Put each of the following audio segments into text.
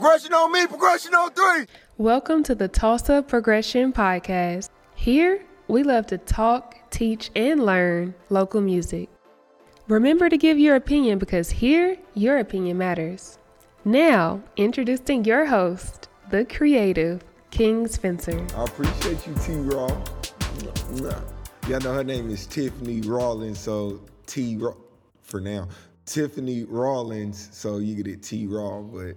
Progression on me, progression on three. Welcome to the Tulsa Progression Podcast. Here, we love to talk, teach, and learn local music. Remember to give your opinion because here, your opinion matters. Now, introducing your host, the creative, King Spencer. I appreciate you, T Raw. Y'all know her name is Tiffany Rawlins, so T Raw for now. Tiffany Rawlins, so you get it T Raw, but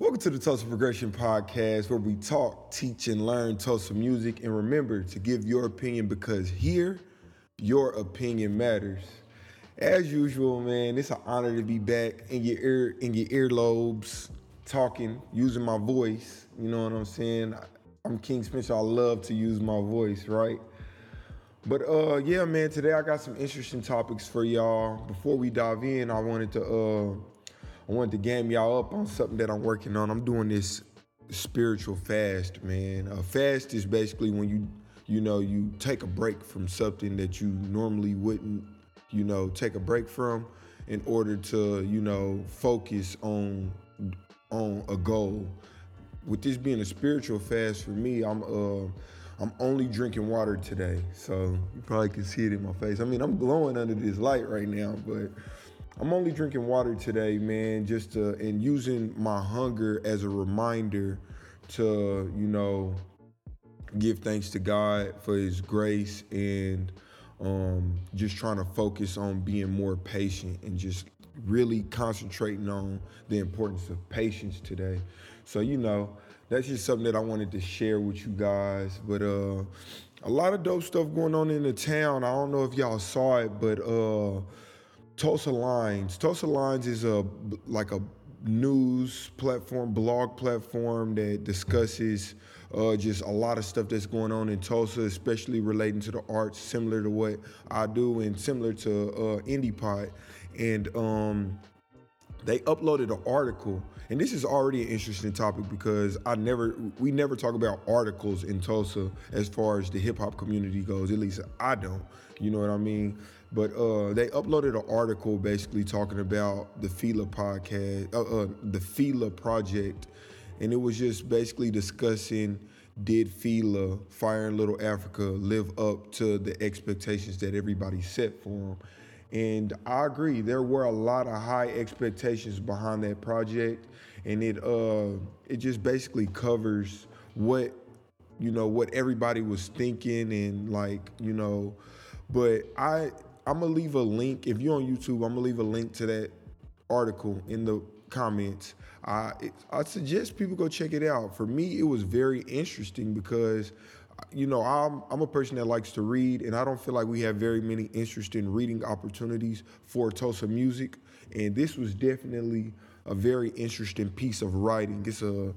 Welcome to the Tulsa Progression Podcast, where we talk, teach, and learn Tulsa music. And remember to give your opinion because here, your opinion matters. As usual, man, it's an honor to be back in your ear, in your earlobes, talking, using my voice. You know what I'm saying? I'm King Spencer. I love to use my voice, right? But uh, yeah, man, today I got some interesting topics for y'all. Before we dive in, I wanted to uh I wanted to game y'all up on something that I'm working on. I'm doing this spiritual fast, man. A fast is basically when you, you know, you take a break from something that you normally wouldn't, you know, take a break from in order to, you know, focus on on a goal. With this being a spiritual fast for me, I'm uh I'm only drinking water today. So you probably can see it in my face. I mean, I'm glowing under this light right now, but I'm only drinking water today, man, just to, and using my hunger as a reminder to, you know, give thanks to God for his grace and um, just trying to focus on being more patient and just really concentrating on the importance of patience today. So, you know, that's just something that I wanted to share with you guys. But uh, a lot of dope stuff going on in the town. I don't know if y'all saw it, but uh, Tulsa Lines. Tulsa Lines is a like a news platform, blog platform that discusses uh, just a lot of stuff that's going on in Tulsa, especially relating to the arts, similar to what I do and similar to uh, IndiePod. And um, they uploaded an article, and this is already an interesting topic because I never, we never talk about articles in Tulsa as far as the hip hop community goes. At least I don't. You know what I mean? But uh, they uploaded an article basically talking about the Fila podcast, uh, uh, the Fila project, and it was just basically discussing did Fila, Fire in Little Africa, live up to the expectations that everybody set for them? And I agree, there were a lot of high expectations behind that project, and it uh, it just basically covers what you know what everybody was thinking and like you know, but I I'm gonna leave a link. If you're on YouTube, I'm gonna leave a link to that article in the comments. I I suggest people go check it out. For me, it was very interesting because you know I'm I'm a person that likes to read, and I don't feel like we have very many interesting reading opportunities for Tulsa music. And this was definitely a very interesting piece of writing. It's a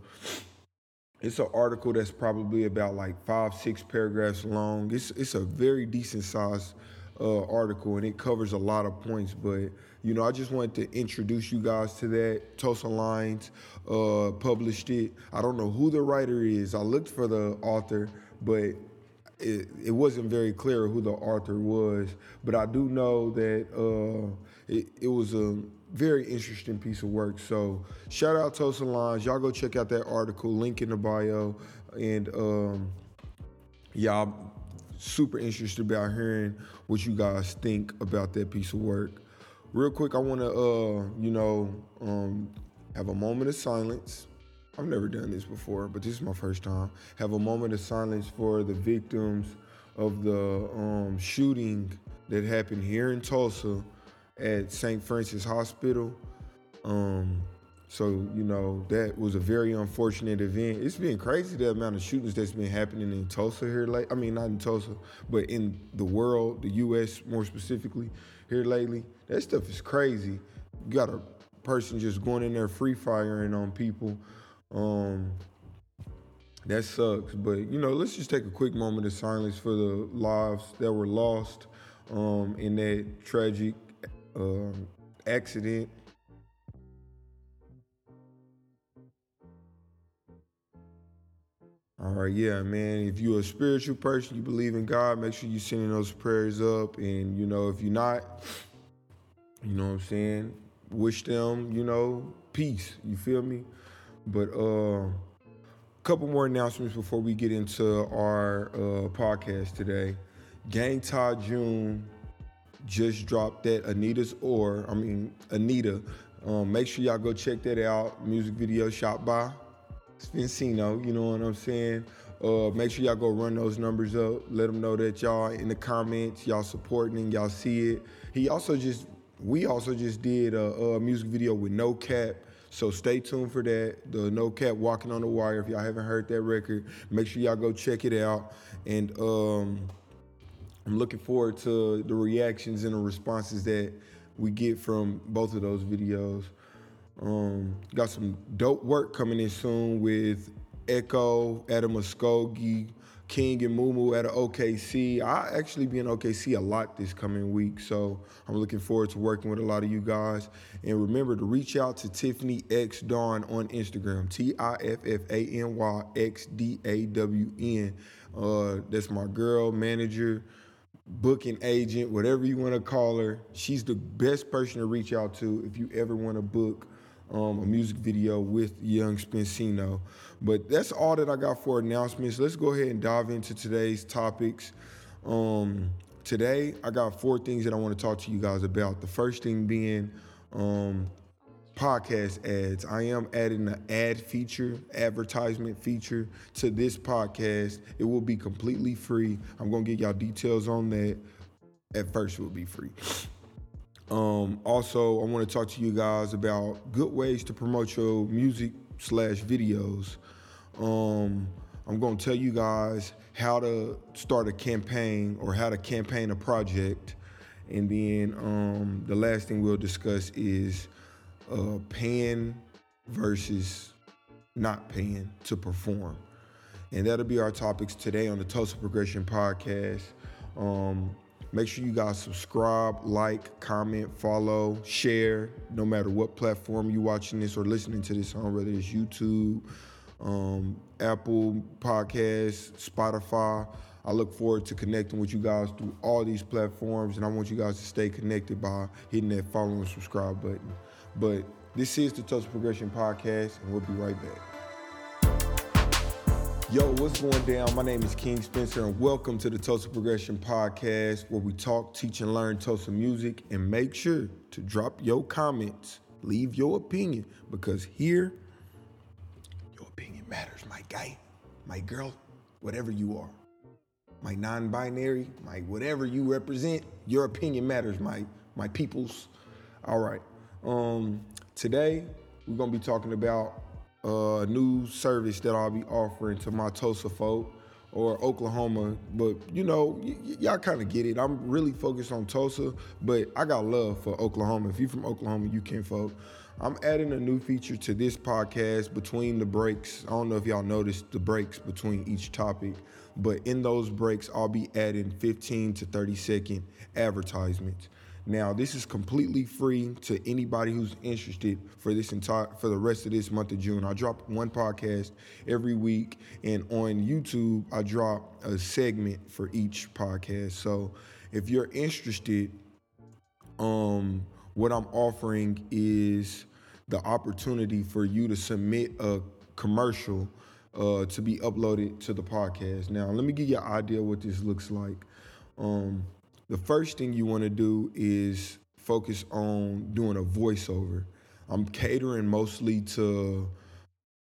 it's an article that's probably about like five, six paragraphs long. It's it's a very decent size uh, article and it covers a lot of points. But you know, I just wanted to introduce you guys to that. Tulsa Lines uh, published it. I don't know who the writer is. I looked for the author, but it, it wasn't very clear who the author was. But I do know that uh, it, it was a very interesting piece of work. So shout out Tulsa Lines. Y'all go check out that article. Link in the bio. And um, y'all super interested about hearing what you guys think about that piece of work. Real quick, I want to, uh, you know, um, have a moment of silence. I've never done this before, but this is my first time. Have a moment of silence for the victims of the um, shooting that happened here in Tulsa at St. Francis Hospital. Um, so, you know, that was a very unfortunate event. It's been crazy the amount of shootings that's been happening in Tulsa here late. I mean, not in Tulsa, but in the world, the US more specifically, here lately. That stuff is crazy. You got a person just going in there free firing on people. Um, that sucks. But you know, let's just take a quick moment of silence for the lives that were lost um, in that tragic um, accident. Right, yeah, man. If you're a spiritual person, you believe in God, make sure you're sending those prayers up. And, you know, if you're not, you know what I'm saying? Wish them, you know, peace. You feel me? But uh, a couple more announcements before we get into our uh, podcast today. Gang Todd June just dropped that Anita's or I mean Anita. Um, make sure y'all go check that out. Music video shot by Spencino. You know what I'm saying? Uh, make sure y'all go run those numbers up. Let them know that y'all in the comments, y'all supporting and y'all see it. He also just, we also just did a, a music video with No Cap. So stay tuned for that. The No Cap Walking on the Wire. If y'all haven't heard that record, make sure y'all go check it out. And um, I'm looking forward to the reactions and the responses that we get from both of those videos. Um, got some dope work coming in soon with Echo, Adam Muskogee, King and Mumu at OKC. I actually be in OKC a lot this coming week, so I'm looking forward to working with a lot of you guys. And remember to reach out to Tiffany X Dawn on Instagram, T I F F A N Y X D A W N. Uh, that's my girl, manager, booking agent, whatever you want to call her. She's the best person to reach out to if you ever want to book um, a music video with Young Spencino. But that's all that I got for announcements. Let's go ahead and dive into today's topics. Um, today, I got four things that I want to talk to you guys about. The first thing being um, podcast ads. I am adding an ad feature, advertisement feature to this podcast. It will be completely free. I'm going to get y'all details on that. At first, it will be free. Um, also, I want to talk to you guys about good ways to promote your music slash videos. Um, I'm going to tell you guys how to start a campaign or how to campaign a project. And then um, the last thing we'll discuss is uh, paying versus not paying to perform. And that'll be our topics today on the Tulsa Progression Podcast. Um, make sure you guys subscribe, like, comment, follow, share, no matter what platform you're watching this or listening to this on, whether it's YouTube, um, Apple Podcasts, Spotify. I look forward to connecting with you guys through all these platforms, and I want you guys to stay connected by hitting that follow and subscribe button. But this is the Tulsa Progression Podcast, and we'll be right back. Yo, what's going down? My name is King Spencer, and welcome to the Tulsa Progression Podcast, where we talk, teach, and learn Tulsa music. And make sure to drop your comments, leave your opinion, because here, your opinion matters, my guy, my girl, whatever you are. My non-binary, my whatever you represent, your opinion matters, my my peoples. All right. Um, today we're gonna be talking about Uh, a new service that I'll be offering to my Tulsa folk or Oklahoma, but you know, y- y- y'all kind of get it. I'm really focused on Tulsa, but I got love for Oklahoma. If you're from Oklahoma, you can folk. I'm adding a new feature to this podcast between the breaks. I don't know if y'all noticed the breaks between each topic, but in those breaks, I'll be adding 15 to 30 second advertisements. Now, this is completely free to anybody who's interested for this entire for the rest of this month of June. I drop one podcast every week, and on YouTube, I drop a segment for each podcast. So, if you're interested, um, what I'm offering is the opportunity for you to submit a commercial uh, to be uploaded to the podcast. Now, let me give you an idea what this looks like. Um, the first thing you want to do is focus on doing a voiceover. I'm catering mostly to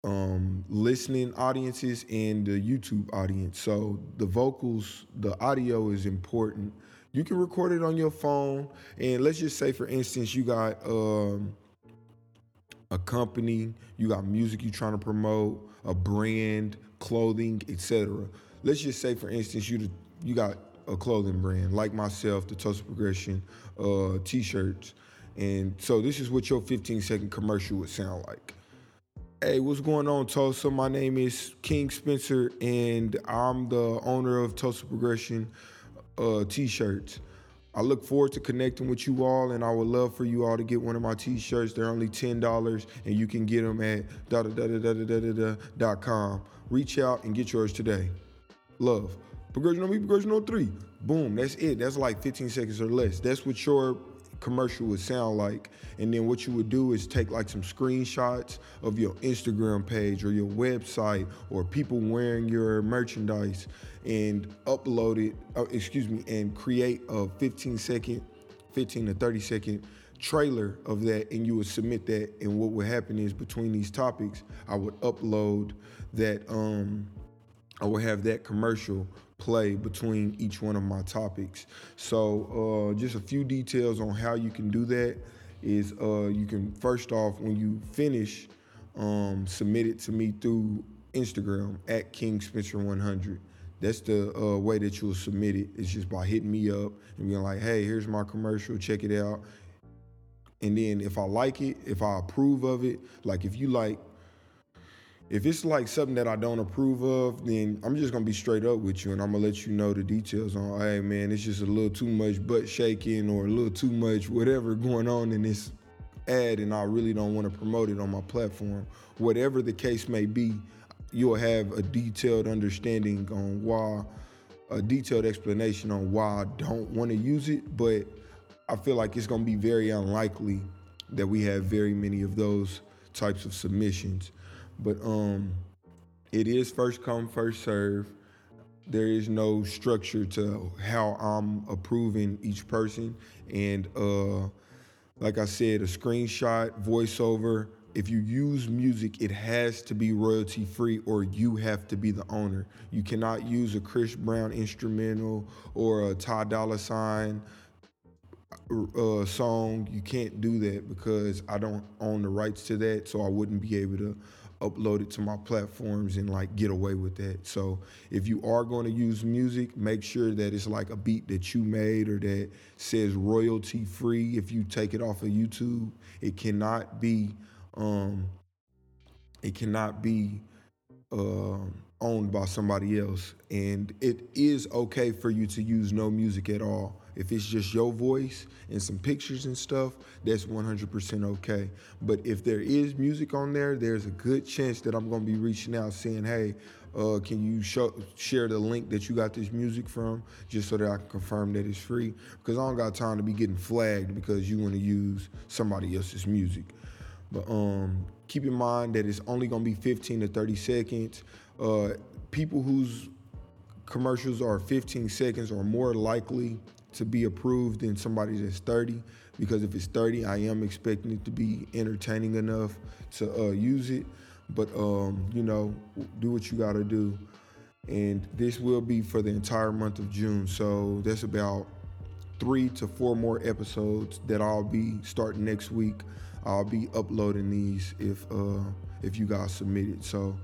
um, listening audiences and the YouTube audience. So the vocals, the audio is important. You can record it on your phone, and let's just say, for instance, you got um, a company, you got music you're trying to promote, a brand, clothing, etc. Let's just say, for instance, you you got a clothing brand like myself, the Tulsa Progression uh, T-shirts, and so this is what your 15 second commercial would sound like. Hey, what's going on, Tulsa? My name is King Spencer, and I'm the owner of Tulsa Progression uh, T-shirts. I look forward to connecting with you all, and I would love for you all to get one of my T-shirts. They're only ten dollars, and you can get them at da da da da da da da da dot com. Reach out and get yours today. Love. Progression on me, progression on three. Boom, that's it. That's like 15 seconds or less. That's what your commercial would sound like. And then what you would do is take like some screenshots of your Instagram page or your website or people wearing your merchandise and upload it, uh, excuse me, and create a 15 second, 15 to 30 second trailer of that and you would submit that and what would happen is between these topics I would upload that um I would have that commercial play between each one of my topics. So uh, just a few details on how you can do that is uh, you can first off when you finish um, submit it to me through Instagram at King Spencer 100. That's the uh, way that you'll submit it. It's just by hitting me up and being like, "Hey, here's my commercial. Check it out." And then if I like it, if I approve of it, like if you like if it's like something that I don't approve of, then I'm just gonna be straight up with you and I'm gonna let you know the details on, hey man, it's just a little too much butt shaking or a little too much whatever going on in this ad and I really don't wanna promote it on my platform. Whatever the case may be, you'll have a detailed understanding on why, a detailed explanation on why I don't wanna use it, but I feel like it's gonna be very unlikely that we have very many of those types of submissions. But um, it is first come, first serve. There is no structure to how I'm approving each person. And uh, like I said, a screenshot, voiceover. If you use music, it has to be royalty free or you have to be the owner. You cannot use a Chris Brown instrumental or a Ty Dolla Sign uh, song. You can't do that because I don't own the rights to that, so I wouldn't be able to upload it to my platforms and like get away with that. So if you are going to use music, make sure that it's like a beat that you made or that says royalty free. If you take it off of YouTube, it cannot be um, it cannot be uh, owned by somebody else. And it is okay for you to use no music at all. If it's just your voice and some pictures and stuff, that's 100% okay. But if there is music on there, there's a good chance that I'm gonna be reaching out saying, hey, uh, can you show, share the link that you got this music from just so that I can confirm that it's free? Because I don't got time to be getting flagged because you want to use somebody else's music. But um, keep in mind that it's only gonna be 15 to 30 seconds. Uh, people whose commercials are 15 seconds are more likely to be approved than somebody that's 30 because if it's 30 i am expecting it to be entertaining enough to uh, use it. But um, you know do what you got to do. And this will be for the entire month of june. So that's about three to four more episodes that i'll be starting next week. I'll be uploading these if uh, if you guys submit it. So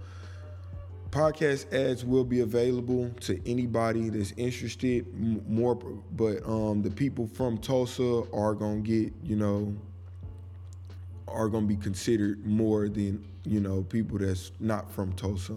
podcast ads will be available to anybody that's interested more but um, the people from tulsa are gonna get you know are gonna be considered more than you know people that's not from tulsa.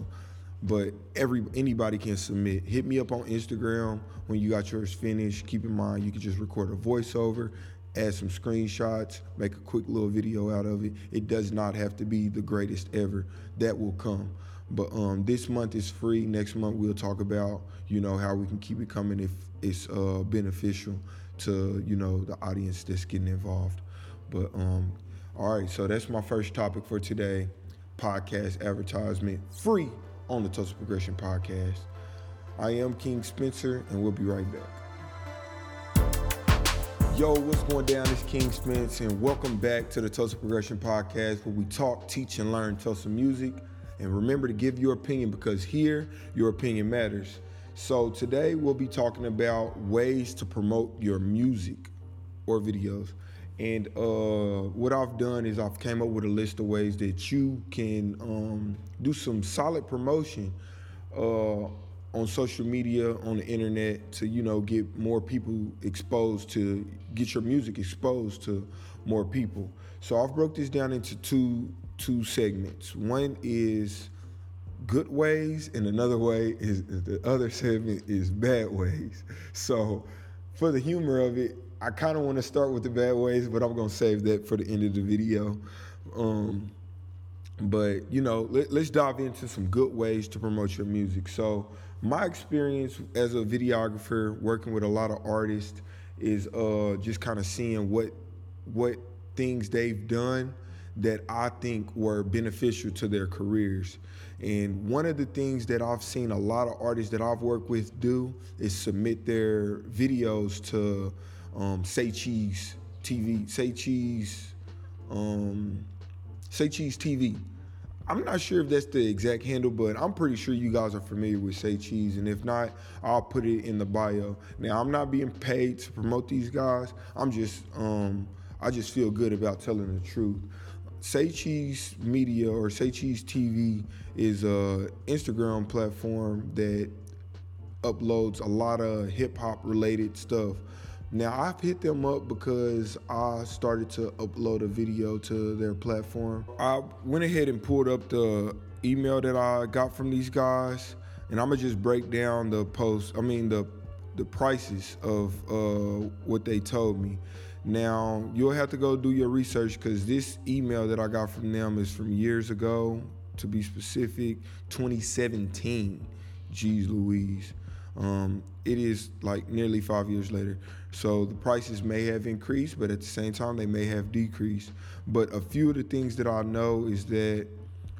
But every anybody can submit. Hit me up on instagram when you got yours finished. Keep in mind you can just record a voiceover add some screenshots make a quick little video out of it. It does not have to be the greatest ever. That will come but um, this month is free. Next month we'll talk about you know how we can keep it coming if it's uh, beneficial to you know the audience that's getting involved. But um, all right, so that's my first topic for today. Podcast advertisement free on the Tulsa Progression Podcast. I am King Spencer, and we'll be right back. Yo, what's going down? It's King Spence, and welcome back to the Tulsa Progression Podcast, where we talk, teach, and learn Tulsa music. And remember to give your opinion because here, your opinion matters. So today we'll be talking about ways to promote your music or videos. And uh, what I've done is I've came up with a list of ways that you can um, do some solid promotion uh, on social media, on the internet, to you know get more people exposed to get your music exposed to more people. So I've broke this down into two two segments. One is good ways, and another way is the other segment is bad ways. So, for the humor of it, I kind of want to start with the bad ways, but I'm gonna save that for the end of the video. Um, but you know, let, us dive into some good ways to promote your music. So, my experience as a videographer working with a lot of artists is uh, just kind of seeing what what things they've done that I think were beneficial to their careers. And one of the things that I've seen a lot of artists that I've worked with do is submit their videos to um, Say Cheese TV, Say Cheese, um, Say Cheese TV. I'm not sure if that's the exact handle, but I'm pretty sure you guys are familiar with Say Cheese. And if not, I'll put it in the bio. Now, I'm not being paid to promote these guys. I'm just, um, I just feel good about telling the truth. Say Cheese Media or Say Cheese TV is a Instagram platform that uploads a lot of hip hop related stuff. Now I've hit them up because I started to upload a video to their platform. I went ahead and pulled up the email that I got from these guys, and I'm gonna just break down the post. I mean the the prices of uh, what they told me. Now you'll have to go do your research because this email that I got from them is from years ago. To be specific, 2017. Jeez Louise. Um, it is like nearly five years later. So the prices may have increased, but at the same time, they may have decreased. But a few of the things that I know is that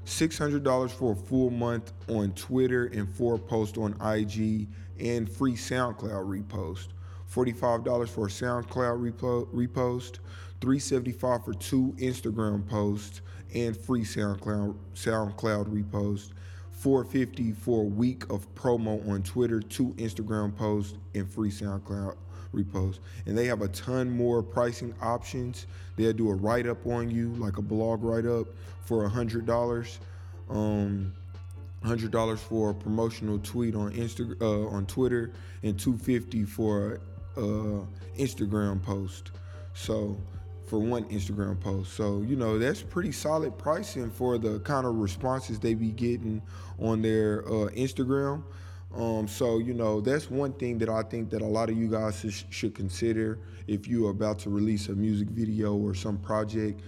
$600 for a full month on Twitter and four posts on IG and free SoundCloud repost. $45 for a SoundCloud repo- repost, 375 for two Instagram posts and free SoundCloud SoundCloud repost, 450 for a week of promo on Twitter, two Instagram posts, and free SoundCloud repost. And they have a ton more pricing options. They'll do a write up on you, like a blog write up, for a hundred dollars. Um, hundred dollars for a promotional tweet on Insta uh, on Twitter, and two fifty for a uh, Instagram post. So for one Instagram post. So, you know, that's pretty solid pricing for the kind of responses they be getting on their uh, Instagram. Um, so, you know, that's one thing that I think that a lot of you guys sh- should consider if you are about to release a music video or some project.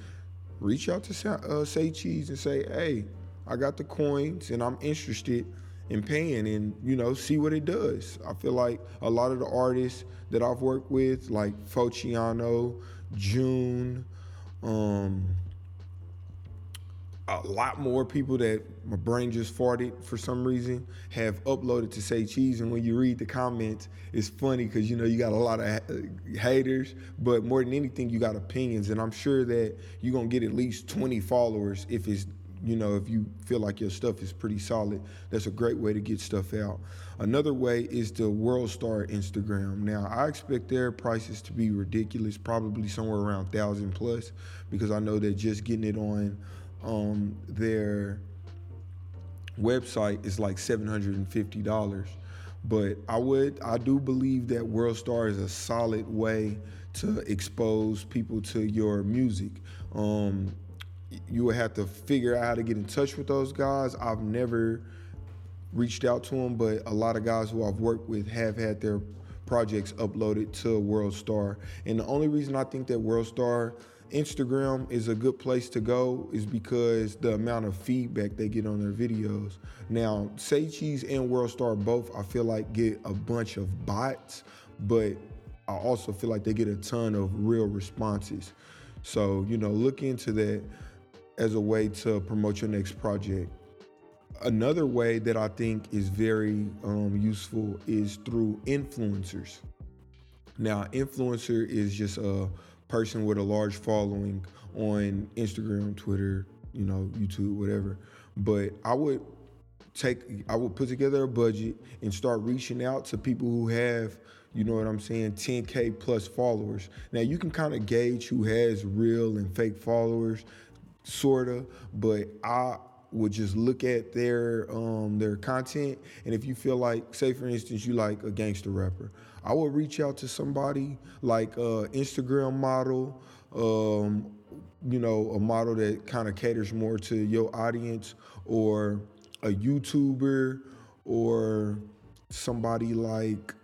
Reach out to uh, Say Cheese and say, hey, I got the coins and I'm interested in paying and, you know, see what it does. I feel like a lot of the artists that I've worked with, like Fociano, June, um, a lot more people that my brain just farted for some reason have uploaded to say cheese and when you read the comments it's funny because you know you got a lot of haters but more than anything you got opinions and i'm sure that you're gonna get at least 20 followers if it's you know if you feel like your stuff is pretty solid that's a great way to get stuff out. Another way is the world star instagram. Now i expect their prices to be ridiculous probably somewhere around thousand plus because i know that just getting it on um, their website is like $750 but i would i do believe that world star is a solid way to expose people to your music. Um, you would have to figure out how to get in touch with those guys i've never reached out to them but a lot of guys who i've worked with have had their projects uploaded to world star and the only reason i think that world star Instagram is a good place to go is because the amount of feedback they get on their videos. Now, Cheese and World Star both, I feel like get a bunch of bots, but I also feel like they get a ton of real responses. So, you know, look into that as a way to promote your next project. Another way that I think is very um, useful is through influencers. Now, influencer is just a person with a large following on Instagram, Twitter, you know, YouTube, whatever. But I would take I would put together a budget and start reaching out to people who have, you know what I'm saying, 10k plus followers. Now you can kind of gauge who has real and fake followers, sorta, but I would just look at their um, their content and if you feel like say for instance you like a gangster rapper I would reach out to somebody like a Instagram model, um, you know, a model that kind of caters more to your audience, or a YouTuber, or somebody like.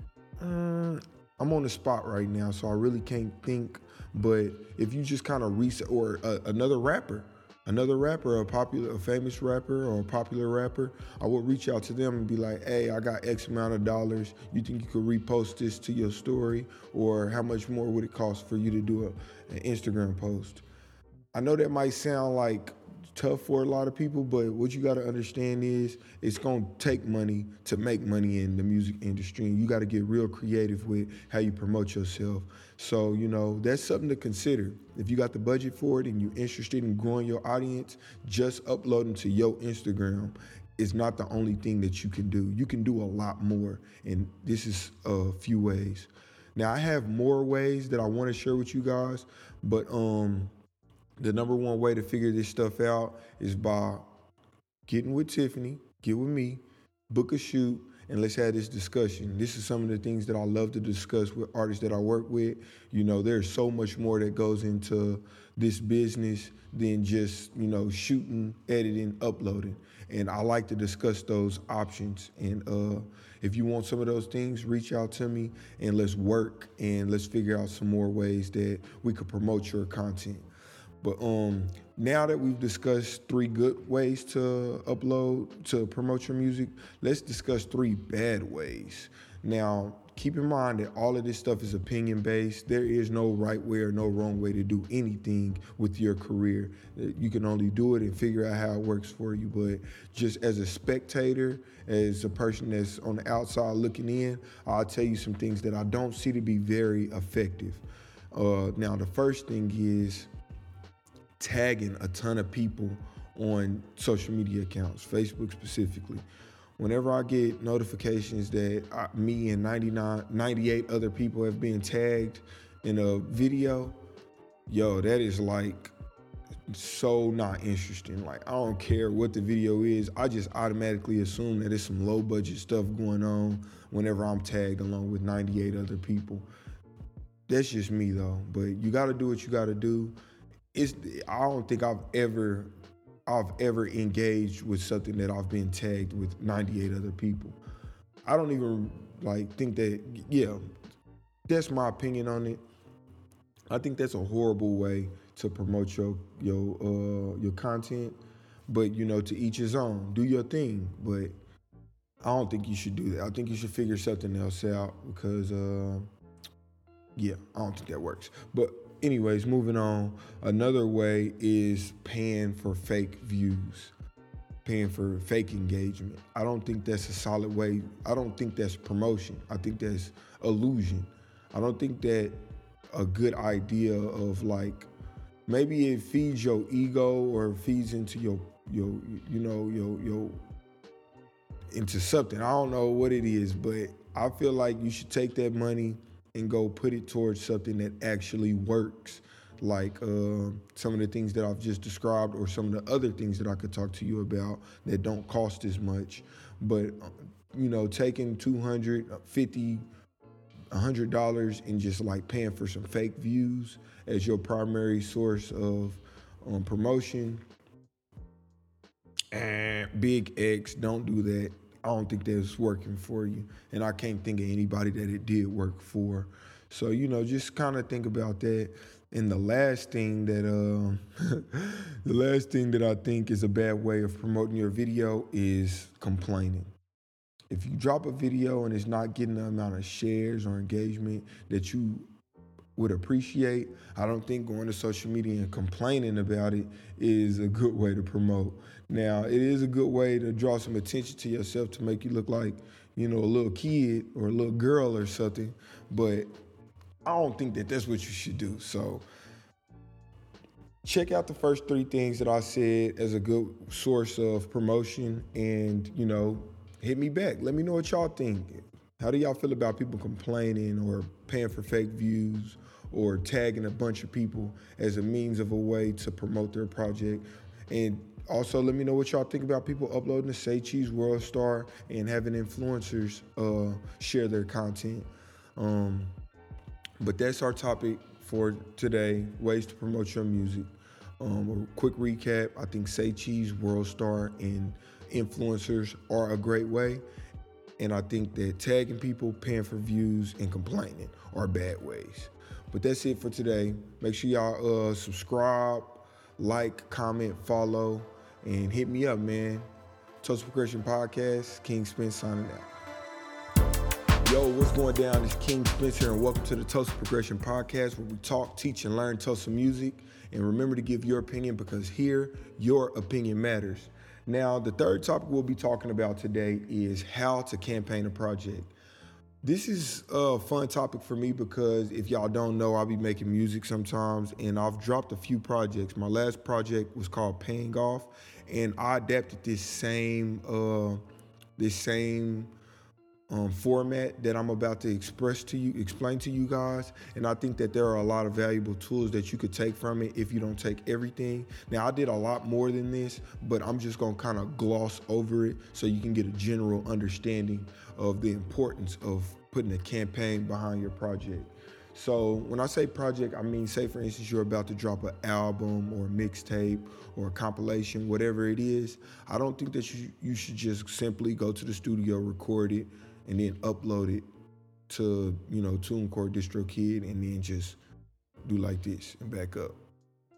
Uh, I'm on the spot right now, so I really can't think. But if you just kind of research, or uh, another rapper, another rapper, a popular, a famous rapper or a popular rapper, I would reach out to them and be like, hey, I got X amount of dollars. You think you could repost this to your story? Or how much more would it cost for you to do a, an Instagram post? I know that might sound like tough for a lot of people, but what you got to understand is it's going to take money to make money in the music industry. And you got to get real creative with how you promote yourself. So, you know, that's something to consider. If you got the budget for it and you're interested in growing your audience, just uploading to your Instagram is not the only thing that you can do. You can do a lot more. And this is a few ways. Now, I have more ways that I want to share with you guys, but um the number one way to figure this stuff out is by getting with Tiffany, get with me, book a shoot, and let's have this discussion. This is some of the things that I love to discuss with artists that I work with. You know, there's so much more that goes into this business than just, you know, shooting, editing, uploading. And I like to discuss those options. And uh, if you want some of those things, reach out to me and let's work and let's figure out some more ways that we could promote your content. But um, now that we've discussed three good ways to upload to promote your music, let's discuss three bad ways. Now, keep in mind that all of this stuff is opinion based. There is no right way or no wrong way to do anything with your career. You can only do it and figure out how it works for you. But just as a spectator, as a person that's on the outside looking in, I'll tell you some things that I don't see to be very effective. Uh, now, the first thing is tagging a ton of people on social media accounts, Facebook specifically. Whenever I get notifications that I, me and 99, 98 other people have been tagged in a video, yo, that is like so not interesting. Like I don't care what the video is. I just automatically assume that it's some low budget stuff going on whenever I'm tagged along with 98 other people. That's just me though. But you got to do what you got to do it's I don't think I've ever I've ever engaged with something that I've been tagged with 98 other people. I don't even like think that yeah, that's my opinion on it. I think that's a horrible way to promote your your uh, your content. But you know, to each his own. Do your thing, but I don't think you should do that. I think you should figure something else out because uh, yeah, I don't think that works. But anyways, moving on. Another way is paying for fake views, paying for fake engagement. I don't think that's a solid way. I don't think that's promotion. I think that's illusion. I don't think that a good idea of like maybe it feeds your ego or feeds into your your you know your your into something. I don't know what it is, but I feel like you should take that money and go put it towards something that actually works like uh, some of the things that I've just described or some of the other things that I could talk to you about that don't cost as much. But, uh, you know, taking 250 $100 and just like paying for some fake views as your primary source of um, promotion. And big X, don't do that. I don't think that's working for you. And I can't think of anybody that it did work for. So, you know, just kind of think about that. And the last thing that uh, the last thing that I think is a bad way of promoting your video is complaining. If you drop a video and it's not getting the amount of shares or engagement that you would appreciate, I don't think going to social media and complaining about it is a good way to promote. Now, it is a good way to draw some attention to yourself to make you look like, you know, a little kid or a little girl or something, but I don't think that that's what you should do. So, check out the first three things that I said as a good source of promotion and, you know, hit me back. Let me know what y'all think. How do y'all feel about people complaining or paying for fake views or tagging a bunch of people as a means of a way to promote their project? And also, let me know what y'all think about people uploading to Say Cheese World Star and having influencers uh, share their content. Um, but that's our topic for today ways to promote your music. Um, a quick recap I think Say Cheese, World Star, and influencers are a great way. And I think that tagging people, paying for views, and complaining are bad ways. But that's it for today. Make sure y'all uh, subscribe, like, comment, follow, and hit me up, man. Tulsa Progression Podcast, King Spence signing out. Yo, what's going down? It's King Spencer, and welcome to the Tulsa Progression Podcast, where we talk, teach, and learn Tulsa music. And remember to give your opinion because here, your opinion matters. Now, the third topic we'll be talking about today is how to campaign a project. This is a fun topic for me because if y'all don't know, I'll be making music sometimes, and I've dropped a few projects. My last project was called Paying Off, and I adapted this same uh, this same um, format that I'm about to express to you, explain to you guys. And I think that there are a lot of valuable tools that you could take from it if you don't take everything. Now, I did a lot more than this, but I'm just gonna kind of gloss over it so you can get a general understanding of the importance of putting a campaign behind your project. So when I say project, I mean, say for instance, you're about to drop an album or a mixtape or a compilation, whatever it is. I don't think that you, you should just simply go to the studio, record it, and then upload it to, you know, TuneCore DistroKid and then just do like this and back up.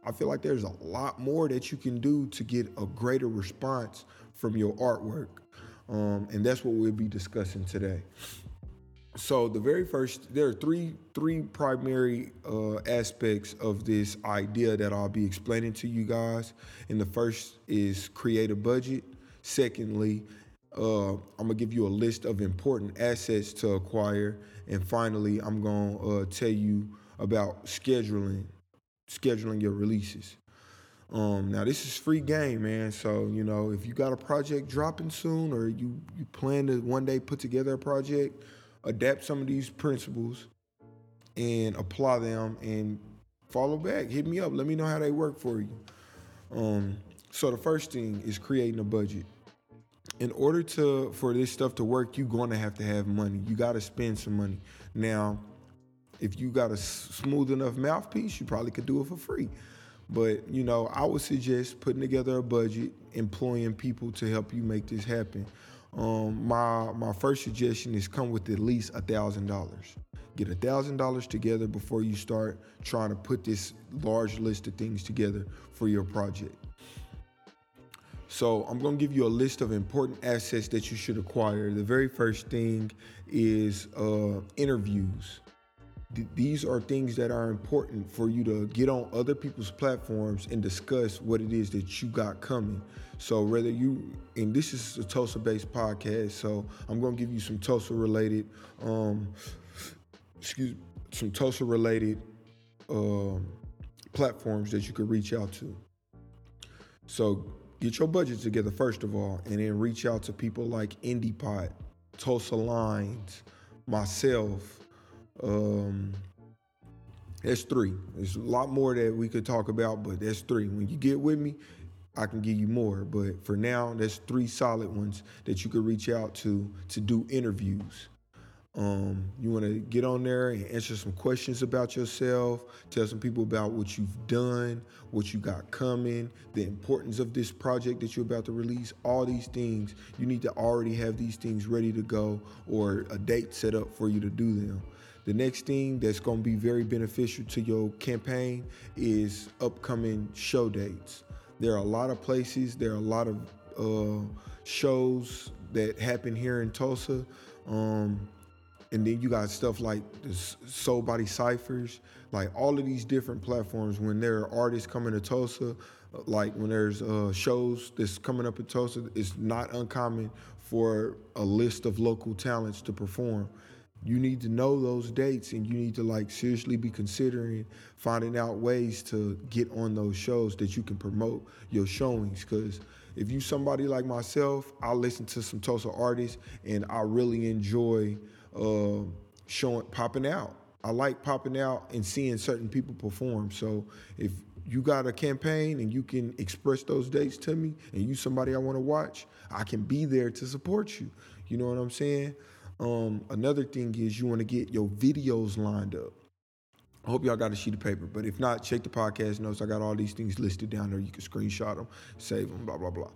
I feel like there's a lot more that you can do to get a greater response from your artwork. Um, and that's what we'll be discussing today. So the very first, there are three three primary uh, aspects of this idea that I'll be explaining to you guys. And the first is create a budget. Secondly, uh, I'm gonna give you a list of important assets to acquire, and finally, I'm gonna uh, tell you about scheduling, scheduling your releases. Um, now this is free game, man. So you know if you got a project dropping soon, or you you plan to one day put together a project, adapt some of these principles and apply them, and follow back. Hit me up. Let me know how they work for you. Um, so the first thing is creating a budget in order to for this stuff to work, you're going to have to have money. You got to spend some money. Now, if you got a smooth enough mouthpiece, you probably could do it for free. But you know, I would suggest putting together a budget, employing people to help you make this happen. Um, my my first suggestion is come with at least a thousand dollars. Get a thousand dollars together before you start trying to put this large list of things together for your project. So I'm to give you a list of important assets that you should acquire. The very first thing is uh, interviews. Th- these are things that are important for you to get on other people's platforms and discuss what it is that you got coming. So whether you and this is a Tulsa-based podcast, so I'm going to give you some Tulsa-related, um, excuse, some Tulsa-related um, platforms that you could reach out to. So get your budget together first of all, and then reach out to people like IndiePot, Tulsa Lines, myself. Um, that's three. There's a lot more that we could talk about, but that's three. When you get with me, I can give you more. But for now, there's three solid ones that you could reach out to to do interviews. Um, you want to get on there and answer some questions about yourself, tell some people about what you've done, what you got coming, the importance of this project that you're about to release, all these things. You need to already have these things ready to go or a date set up for you to do them. The next thing that's going to be very beneficial to your campaign is upcoming show dates. There are a lot of places, there are a lot of uh, shows that happen here in Tulsa. Um, and then you got stuff like the Soul Body Ciphers, like all of these different platforms. When there are artists coming to Tulsa, like when there's uh, shows that's coming up in Tulsa, it's not uncommon for a list of local talents to perform. You need to know those dates and you need to like seriously be considering finding out ways to get on those shows that you can promote your showings. Because if you somebody like myself, I listen to some Tulsa artists and I really enjoy uh, showing popping out. I like popping out and seeing certain people perform. So if you got a campaign and you can express those dates to me and you somebody I want to watch, I can be there to support you. You know what I'm saying? Um, another thing is you want to get your videos lined up. I hope y'all got a sheet of paper, but if not, check the podcast notes. I got all these things listed down there. You can screenshot them, save them, blah blah blah.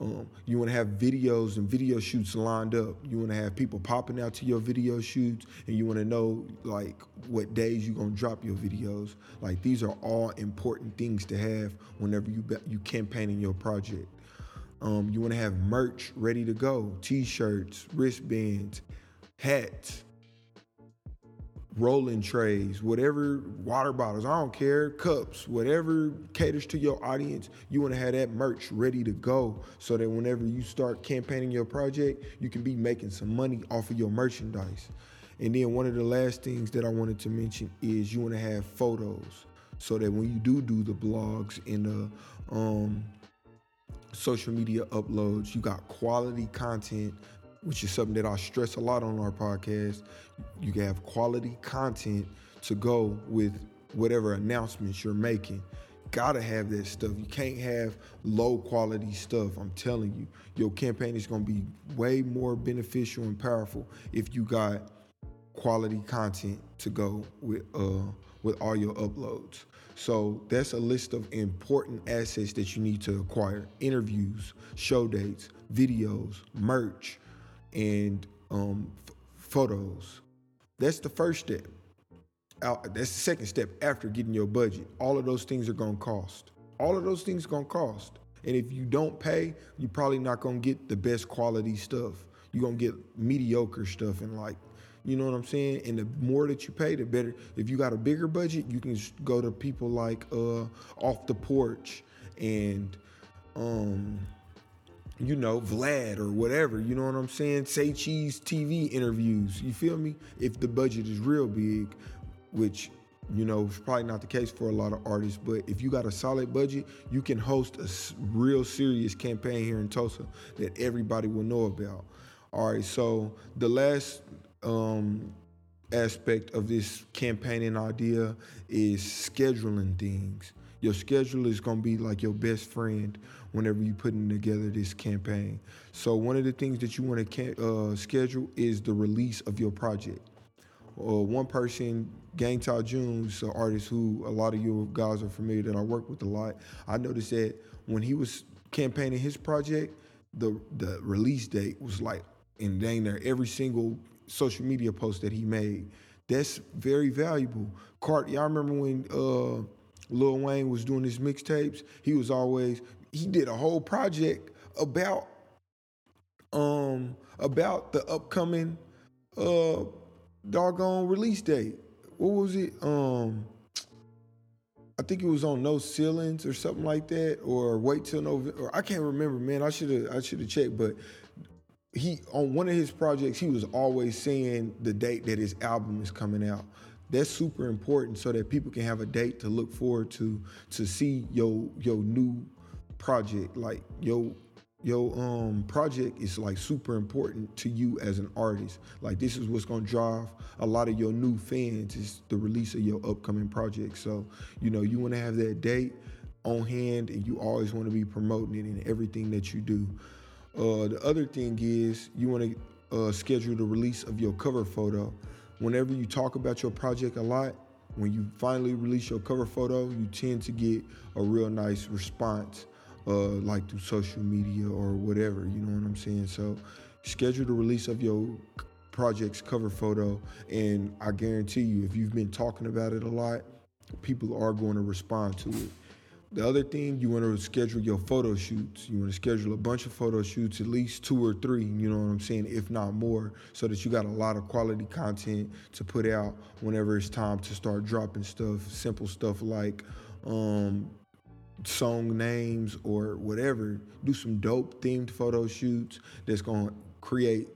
Um, you want to have videos and video shoots lined up. You want to have people popping out to your video shoots, and you want to know like what days you're gonna drop your videos. Like these are all important things to have whenever you you campaigning your project. Um, you want to have merch ready to go: t-shirts, wristbands, hats rolling trays, whatever water bottles, I don't care, cups, whatever caters to your audience, you want to have that merch ready to go so that whenever you start campaigning your project, you can be making some money off of your merchandise. And then one of the last things that I wanted to mention is you want to have photos so that when you do do the blogs and the um, social media uploads, you got quality content which is something that I stress a lot on our podcast. You can have quality content to go with whatever announcements you're making. Gotta have that stuff. You can't have low quality stuff. I'm telling you, your campaign is gonna be way more beneficial and powerful if you got quality content to go with uh, with all your uploads. So that's a list of important assets that you need to acquire: interviews, show dates, videos, merch, and um, f- photos. That's the first step. That's the second step after getting your budget. All of those things are gonna cost. All of those things are gonna cost. And if you don't pay, you're probably not gonna get the best quality stuff. You're gonna get mediocre stuff and like, you know what I'm saying? And the more that you pay, the better. If you got a bigger budget, you can go to people like uh, Off the Porch and um, you know, Vlad or whatever, you know what I'm saying? Say Cheese TV interviews, you feel me? If the budget is real big, which, you know, is probably not the case for a lot of artists, but if you got a solid budget, you can host a real serious campaign here in Tulsa that everybody will know about. All right, so the last um, aspect of this campaigning idea is scheduling things. Your schedule is gonna be like your best friend whenever you're putting together this campaign. So one of the things that you want to uh, schedule is the release of your project. Uh, one person, Gang Ta Jones, an artist who a lot of you guys are familiar that I work with a lot. I noticed that when he was campaigning his project, the the release date was like in dang there every single social media post that he made. That's very valuable. Cart, y'all remember when uh, Lil Wayne was doing his mixtapes? He was always he did a whole project about um about the upcoming uh doggone release date. What was it? Um I think it was on No Ceilings or something like that, or Wait Till November. Or I can't remember, man. I should have I should have checked, but he on one of his projects he was always saying the date that his album is coming out that's super important so that people can have a date to look forward to to see your your new project. Like your your um project is like super important to you as an artist. Like this is what's going to drive a lot of your new fans is the release of your upcoming project. So you know you want to have that date on hand and you always want to be promoting it in everything that you do. Uh, the other thing is you want to uh, schedule the release of your cover photo whenever you talk about your project a lot when you finally release your cover photo you tend to get a real nice response uh, like through social media or whatever. You know what I'm saying? So schedule the release of your project's cover photo, and I guarantee you, if you've been talking about it a lot, people are going to respond to it. The other thing, you want to schedule your photo shoots. You want to schedule a bunch of photo shoots, at least two or three, you know what I'm saying, if not more, so that you got a lot of quality content to put out whenever it's time to start dropping stuff. Simple stuff like um, song names or whatever. Do some dope themed photo shoots that's gonna create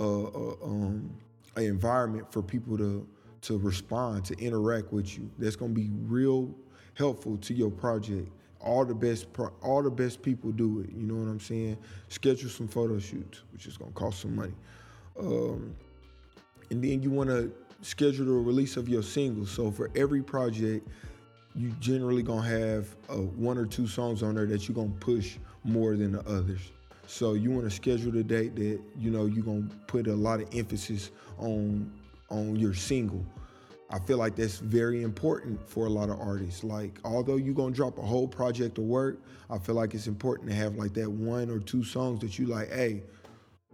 a, a um, an environment for people to to respond, to interact with you. That's gonna be real helpful to your project. All the best, pro- all the best people do it. You know what I'm saying? Schedule some photo shoots, which is gonna cost some money, um, and then you want to schedule the release of your singles. So for every project, you generally gonna have uh, one or two songs on there that you're gonna push more than the others. So you want to schedule the date that you know you're gonna put a lot of emphasis on on your single. I feel like that's very important for a lot of artists. Like, although you're gonna drop a whole project of work, I feel like it's important to have like that one or two songs that you like, hey,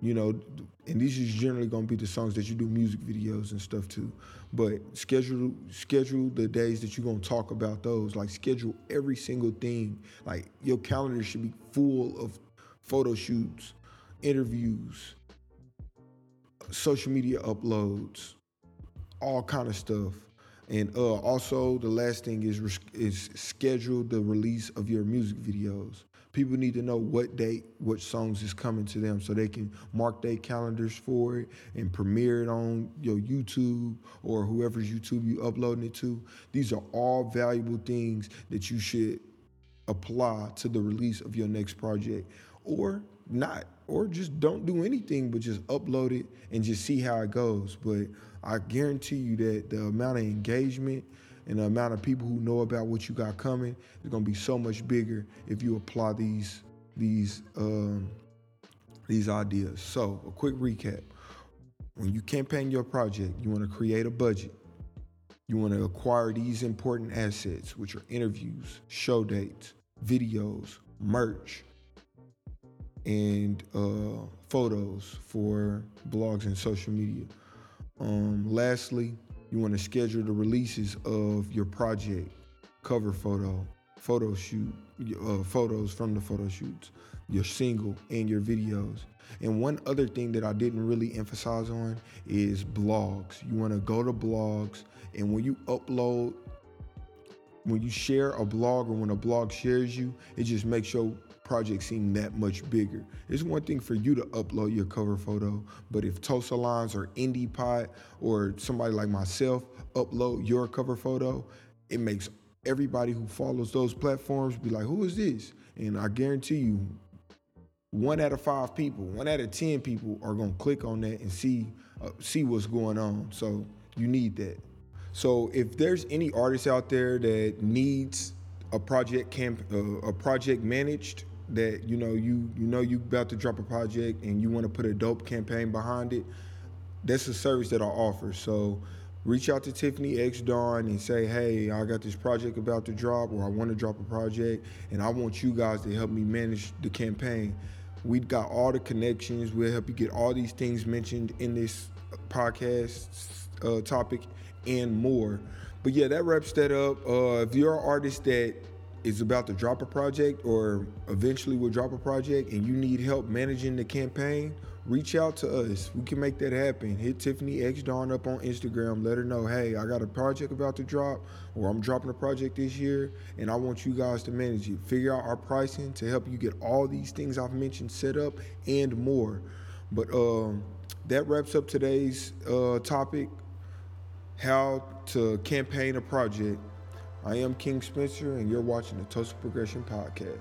you know, and these is generally gonna be the songs that you do music videos and stuff too. But schedule schedule the days that you're gonna talk about those. Like schedule every single thing. Like your calendar should be full of photo shoots, interviews, social media uploads, all kind of stuff. And uh, also, the last thing is is schedule the release of your music videos. People need to know what date, what songs is coming to them, so they can mark their calendars for it and premiere it on your YouTube or whoever's YouTube you uploading it to. These are all valuable things that you should apply to the release of your next project, or not, or just don't do anything but just upload it and just see how it goes. But I guarantee you that the amount of engagement and the amount of people who know about what you got coming is gonna be so much bigger if you apply these these um, these ideas. So a quick recap: when you campaign your project, you want to create a budget. You want to acquire these important assets, which are interviews, show dates, videos, merch, and uh, photos for blogs and social media. Um, lastly, you want to schedule the releases of your project, cover photo, photo shoot, uh, photos from the photo shoots, your single, and your videos. And one other thing that I didn't really emphasize on is blogs. You want to go to blogs, and when you upload, when you share a blog or when a blog shares you, it just makes your project seem that much bigger. It's one thing for you to upload your cover photo, but if Tulsa Lines or Indie Pot or somebody like myself upload your cover photo, it makes everybody who follows those platforms be like, who is this? And I guarantee you, one out of five people, one out of ten people are gonna click on that and see uh, see what's going on. So you need that. So if there's any artist out there that needs a project camp, uh, a project managed that you know you you know you about to drop a project and you want to put a dope campaign behind it, that's a service that I offer. So reach out to Tiffany X Dawn and say, hey, I got this project about to drop, or I want to drop a project, and I want you guys to help me manage the campaign. We've got all the connections. We'll help you get all these things mentioned in this podcast uh, topic and more. But yeah, that wraps that up. Uh, if you're an artist that is about to drop a project or eventually will drop a project and you need help managing the campaign, reach out to us. We can make that happen. Hit Tiffany X Dawn up on Instagram. Let her know, hey, I got a project about to drop, or I'm dropping a project this year, and I want you guys to manage it. Figure out our pricing to help you get all these things I've mentioned set up and more. But um, that wraps up today's uh, topic how to campaign a project I am King Spencer, and you're watching the Tulsa Progression Podcast.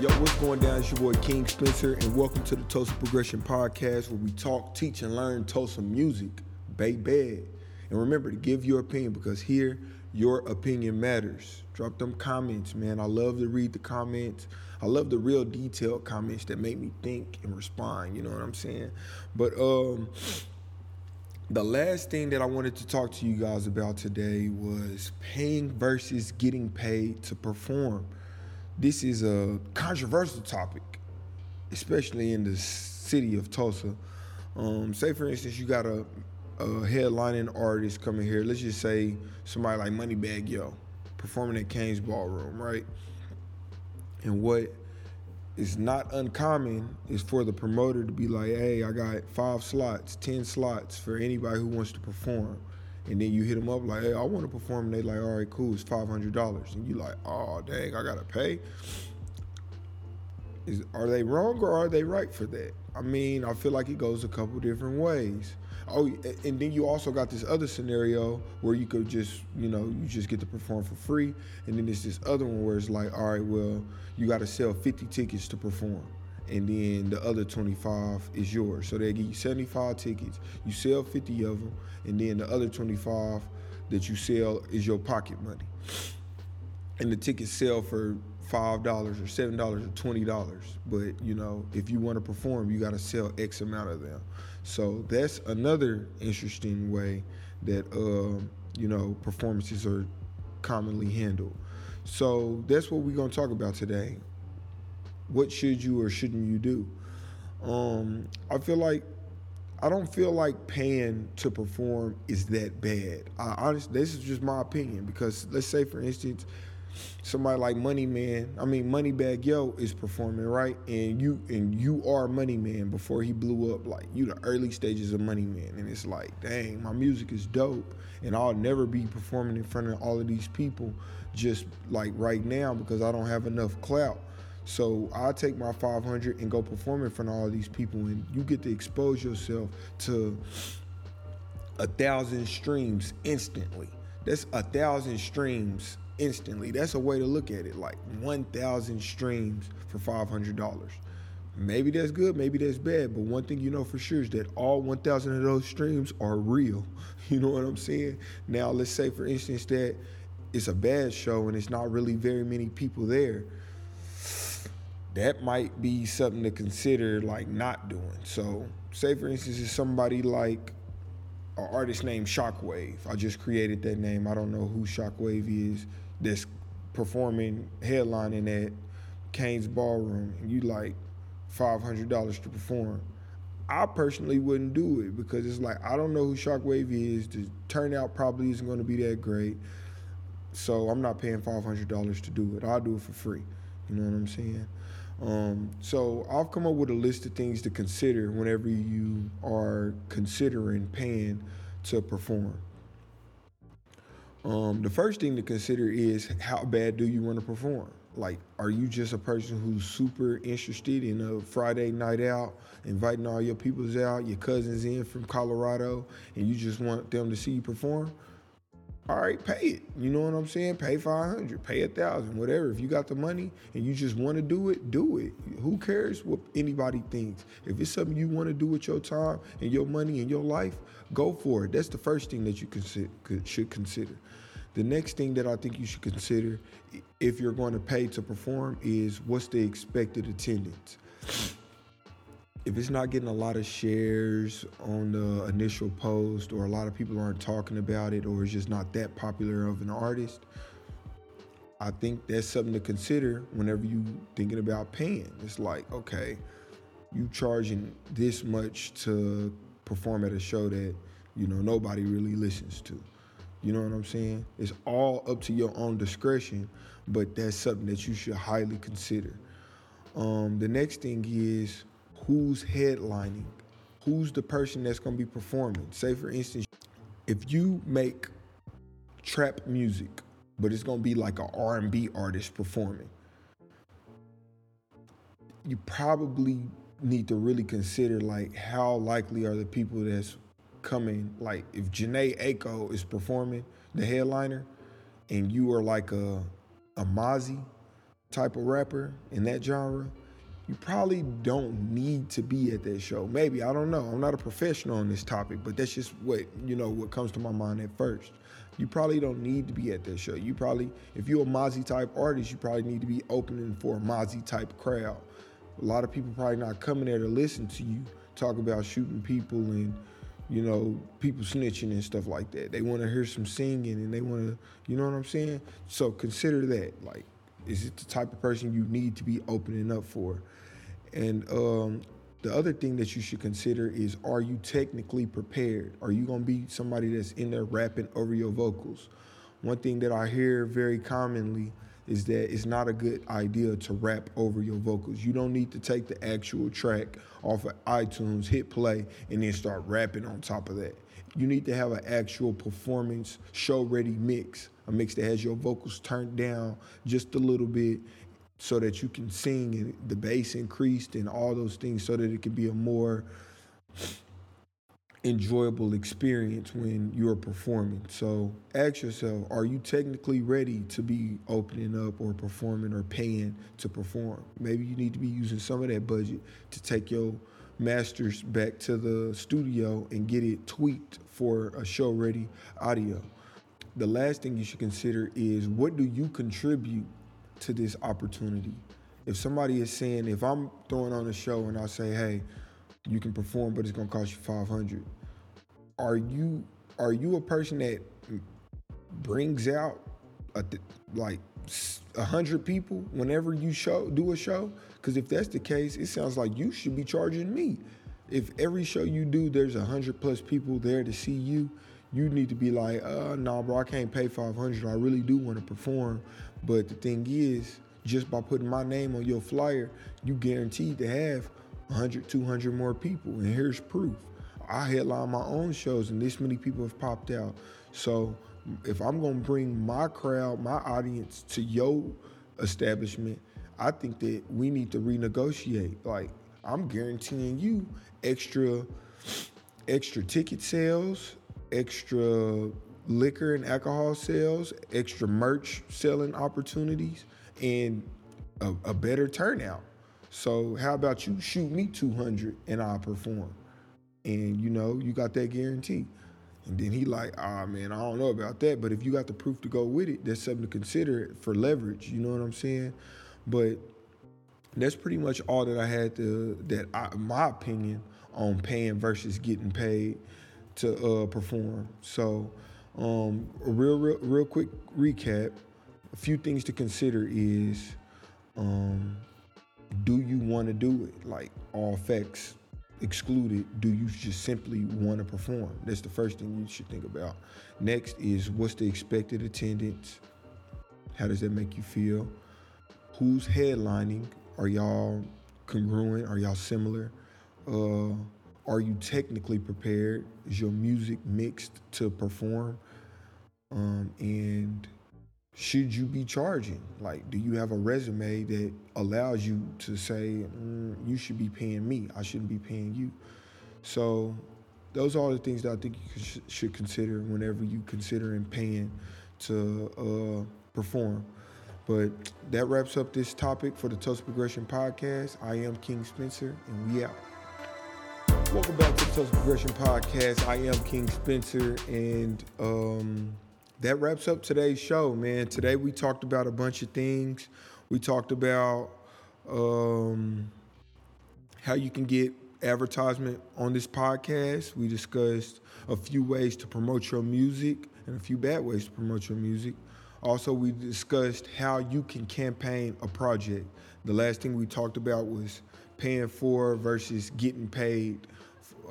Yo, what's going down? It's your boy King Spencer, and welcome to the Tulsa Progression Podcast, where we talk, teach, and learn Tulsa music, baby. And remember to give your opinion because here, your opinion matters. Drop them comments, man. I love to read the comments. I love the real detailed comments that make me think and respond. You know what I'm saying? But um, the last thing that I wanted to talk to you guys about today was paying versus getting paid to perform. This is a controversial topic, especially in the city of Tulsa. Um, say, for instance, you got a, a headlining artist coming here. Let's just say somebody like Moneybagg Yo performing at Cain's Ballroom, right? And what it's not uncommon is for the promoter to be like, hey, I got five slots, 10 slots for anybody who wants to perform. And then you hit them up like, hey, I want to perform. And they like, all right, cool, it's $500. And you like, oh, dang, I got to pay. Is, are they wrong or are they right for that? I mean, I feel like it goes a couple different ways. Oh, and then you also got this other scenario where you could just, you know, you just get to perform for free. And then there's this other one where it's like, all right, well, you got to sell 50 tickets to perform. And then the other 25 is yours. So they give you 75 tickets. You sell 50 of them. And then the other 25 that you sell is your pocket money. And the tickets sell for five dollars or seven dollars or twenty dollars. But you know, if you want to perform, you got to sell X amount of them. So that's another interesting way that uh, you know performances are commonly handled. So that's what we're gonna talk about today. What should you or shouldn't you do? Um, I feel like I don't feel like paying to perform is that bad. I honestly, this is just my opinion because let's say, for instance, somebody like Money Man, I mean Moneybagg Yo is performing right, and you and you are Money Man before he blew up. Like you, the early stages of Money Man, and it's like, dang, my music is dope, and I'll never be performing in front of all of these people, just like right now because I don't have enough clout. So I take my 500 and go perform in front of all of these people, and you get to expose yourself to a thousand streams instantly. That's a thousand streams instantly. That's a way to look at it. Like 1,000 streams for $500. Maybe that's good, maybe that's bad, but one thing you know for sure is that all 1,000 of those streams are real. You know what I'm saying? Now, let's say, for instance, that it's a bad show and it's not really very many people there. That might be something to consider, like not doing. So, say for instance, it's somebody like an artist named Shockwave. I just created that name. I don't know who Shockwave is that's performing headlining at Cain's Ballroom and you like five hundred dollars to perform. I personally wouldn't do it because it's like I don't know who Shockwave is. The turnout probably isn't going to be that great, so I'm not paying five hundred dollars to do it. I'll do it for free. You know what I'm saying? Um, so I've come up with a list of things to consider whenever you are considering paying to perform. Um, the first thing to consider is how bad do you want to perform? Like, are you just a person who's super interested in a Friday night out, inviting all your peoples out, your cousins in from Colorado, and you just want them to see you perform? All right, pay it. You know what I'm saying? Pay 500, pay a thousand, whatever. If you got the money and you just want to do it, do it. Who cares what anybody thinks? If it's something you want to do with your time and your money and your life, go for it. That's the first thing that you should consider. The next thing that I think you should consider if you're going to pay to perform is what's the expected attendance if it's not getting a lot of shares on the initial post or a lot of people aren't talking about it or it's just not that popular of an artist i think that's something to consider whenever you thinking about paying. It's like okay you charging this much to perform at a show that you know nobody really listens to. You know what i'm saying? It's all up to your own discretion but that's something that you should highly consider. Um, the next thing is who's headlining, who's the person that's going to be performing. Say, for instance, if you make trap music, but it's going to be like an R&B artist performing, you probably need to really consider like how likely are the people that's coming. Like if Jhené Aiko is performing the headliner, and you are like a a Mozzy type of rapper in that genre, you probably don't need to be at that show. Maybe, I don't know. I'm not a professional on this topic, but that's just what, you know, what comes to my mind at first. You probably don't need to be at that show. You probably, if you're a Mozzy type artist, you probably need to be opening for a Mozzy type crowd. A lot of people probably not coming there to listen to you talk about shooting people and, you know, people snitching and stuff like that. They want to hear some singing and they want to, you know what I'm saying? So consider that. Like, is it the type of person you need to be opening up for? And um, the other thing that you should consider is are you technically prepared? Are you going to be somebody that's in there rapping over your vocals? One thing that I hear very commonly is that it's not a good idea to rap over your vocals. You don't need to take the actual track off of iTunes, hit play, and then start rapping on top of that. You need to have an actual performance, show ready mix, a mix that has your vocals turned down just a little bit so that you can sing and the bass increased and all those things so that it can be a more enjoyable experience when you're performing. So ask yourself, are you technically ready to be opening up or performing or paying to perform? Maybe you need to be using some of that budget to take your masters back to the studio and get it tweaked for a show ready audio. The last thing you should consider is what do you contribute to this opportunity? If somebody is saying, if I'm throwing on a show and I say, hey, you can perform, but it's gonna cost you 500, are you are you a person that brings out a, like a hundred people whenever you show do a show? Because if that's the case, it sounds like you should be charging me. If every show you do, there's a hundred plus people there to see you, you need to be like, uh, nah, bro, I can't pay 500. I really do want to perform. But the thing is, just by putting my name on your flyer, you guaranteed to have 100, 200 more people. And here's proof. I headline my own shows, and this many people have popped out. So if I'm gonna bring my crowd, my audience to your establishment, I think that we need to renegotiate. Like I'm guaranteeing you extra, extra ticket sales, extra liquor and alcohol sales, extra merch selling opportunities, and a, a better turnout. So how about you shoot me 200 and I'll perform? And you know, you got that guarantee. And then he like, ah man, I don't know about that. But if you got the proof to go with it, that's something to consider for leverage. You know what I'm saying? But that's pretty much all that I had to that I, my opinion on paying versus getting paid to uh, perform. So um, a real, real, real quick recap. A few things to consider is, um, do you want to do it? Like all facts excluded, do you just simply want to perform? That's the first thing you should think about. Next is what's the expected attendance? How does that make you feel? Who's headlining? Are y'all congruent? Are y'all similar? Uh, are you technically prepared? Is your music mixed to perform? Um, and should you be charging? Like, do you have a resume that allows you to say, mm, you should be paying me, I shouldn't be paying you? So, those are all the things that I think you should consider whenever you considering paying to uh, perform. But that wraps up this topic for the Tulsa Progression Podcast. I am King Spencer, and we out. Welcome back to the Progression Podcast. I am King Spencer, and um, that wraps up today's show, man. Today we talked about a bunch of things. We talked about um, how you can get advertisement on this podcast. We discussed a few ways to promote your music and a few bad ways to promote your music. Also, we discussed how you can campaign a project. The last thing we talked about was paying for versus getting paid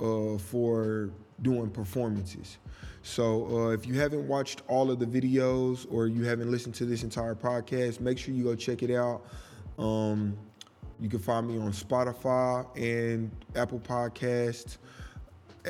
uh, for doing performances. So uh, if you haven't watched all of the videos or you haven't listened to this entire podcast, make sure you go check it out. Um, you can find me on Spotify and Apple Podcasts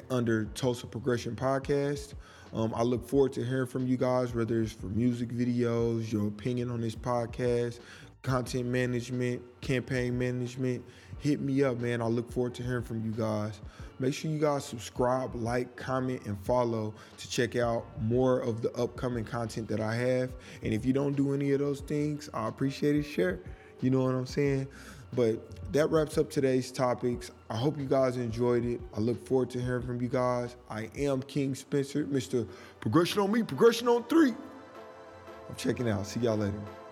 under Tulsa Progression Podcast. Um, I look forward to hearing from you guys, whether it's for music videos, your opinion on this podcast, content management, campaign management, hit me up, man. I look forward to hearing from you guys. Make sure you guys subscribe, like, comment, and follow to check out more of the upcoming content that I have. And if you don't do any of those things, I appreciate it. Share. You know what I'm saying? But that wraps up today's topics. I hope you guys enjoyed it. I look forward to hearing from you guys. I am King Spencer, Mr. Progression on Me, Progression on Three. I'm checking out. See y'all later.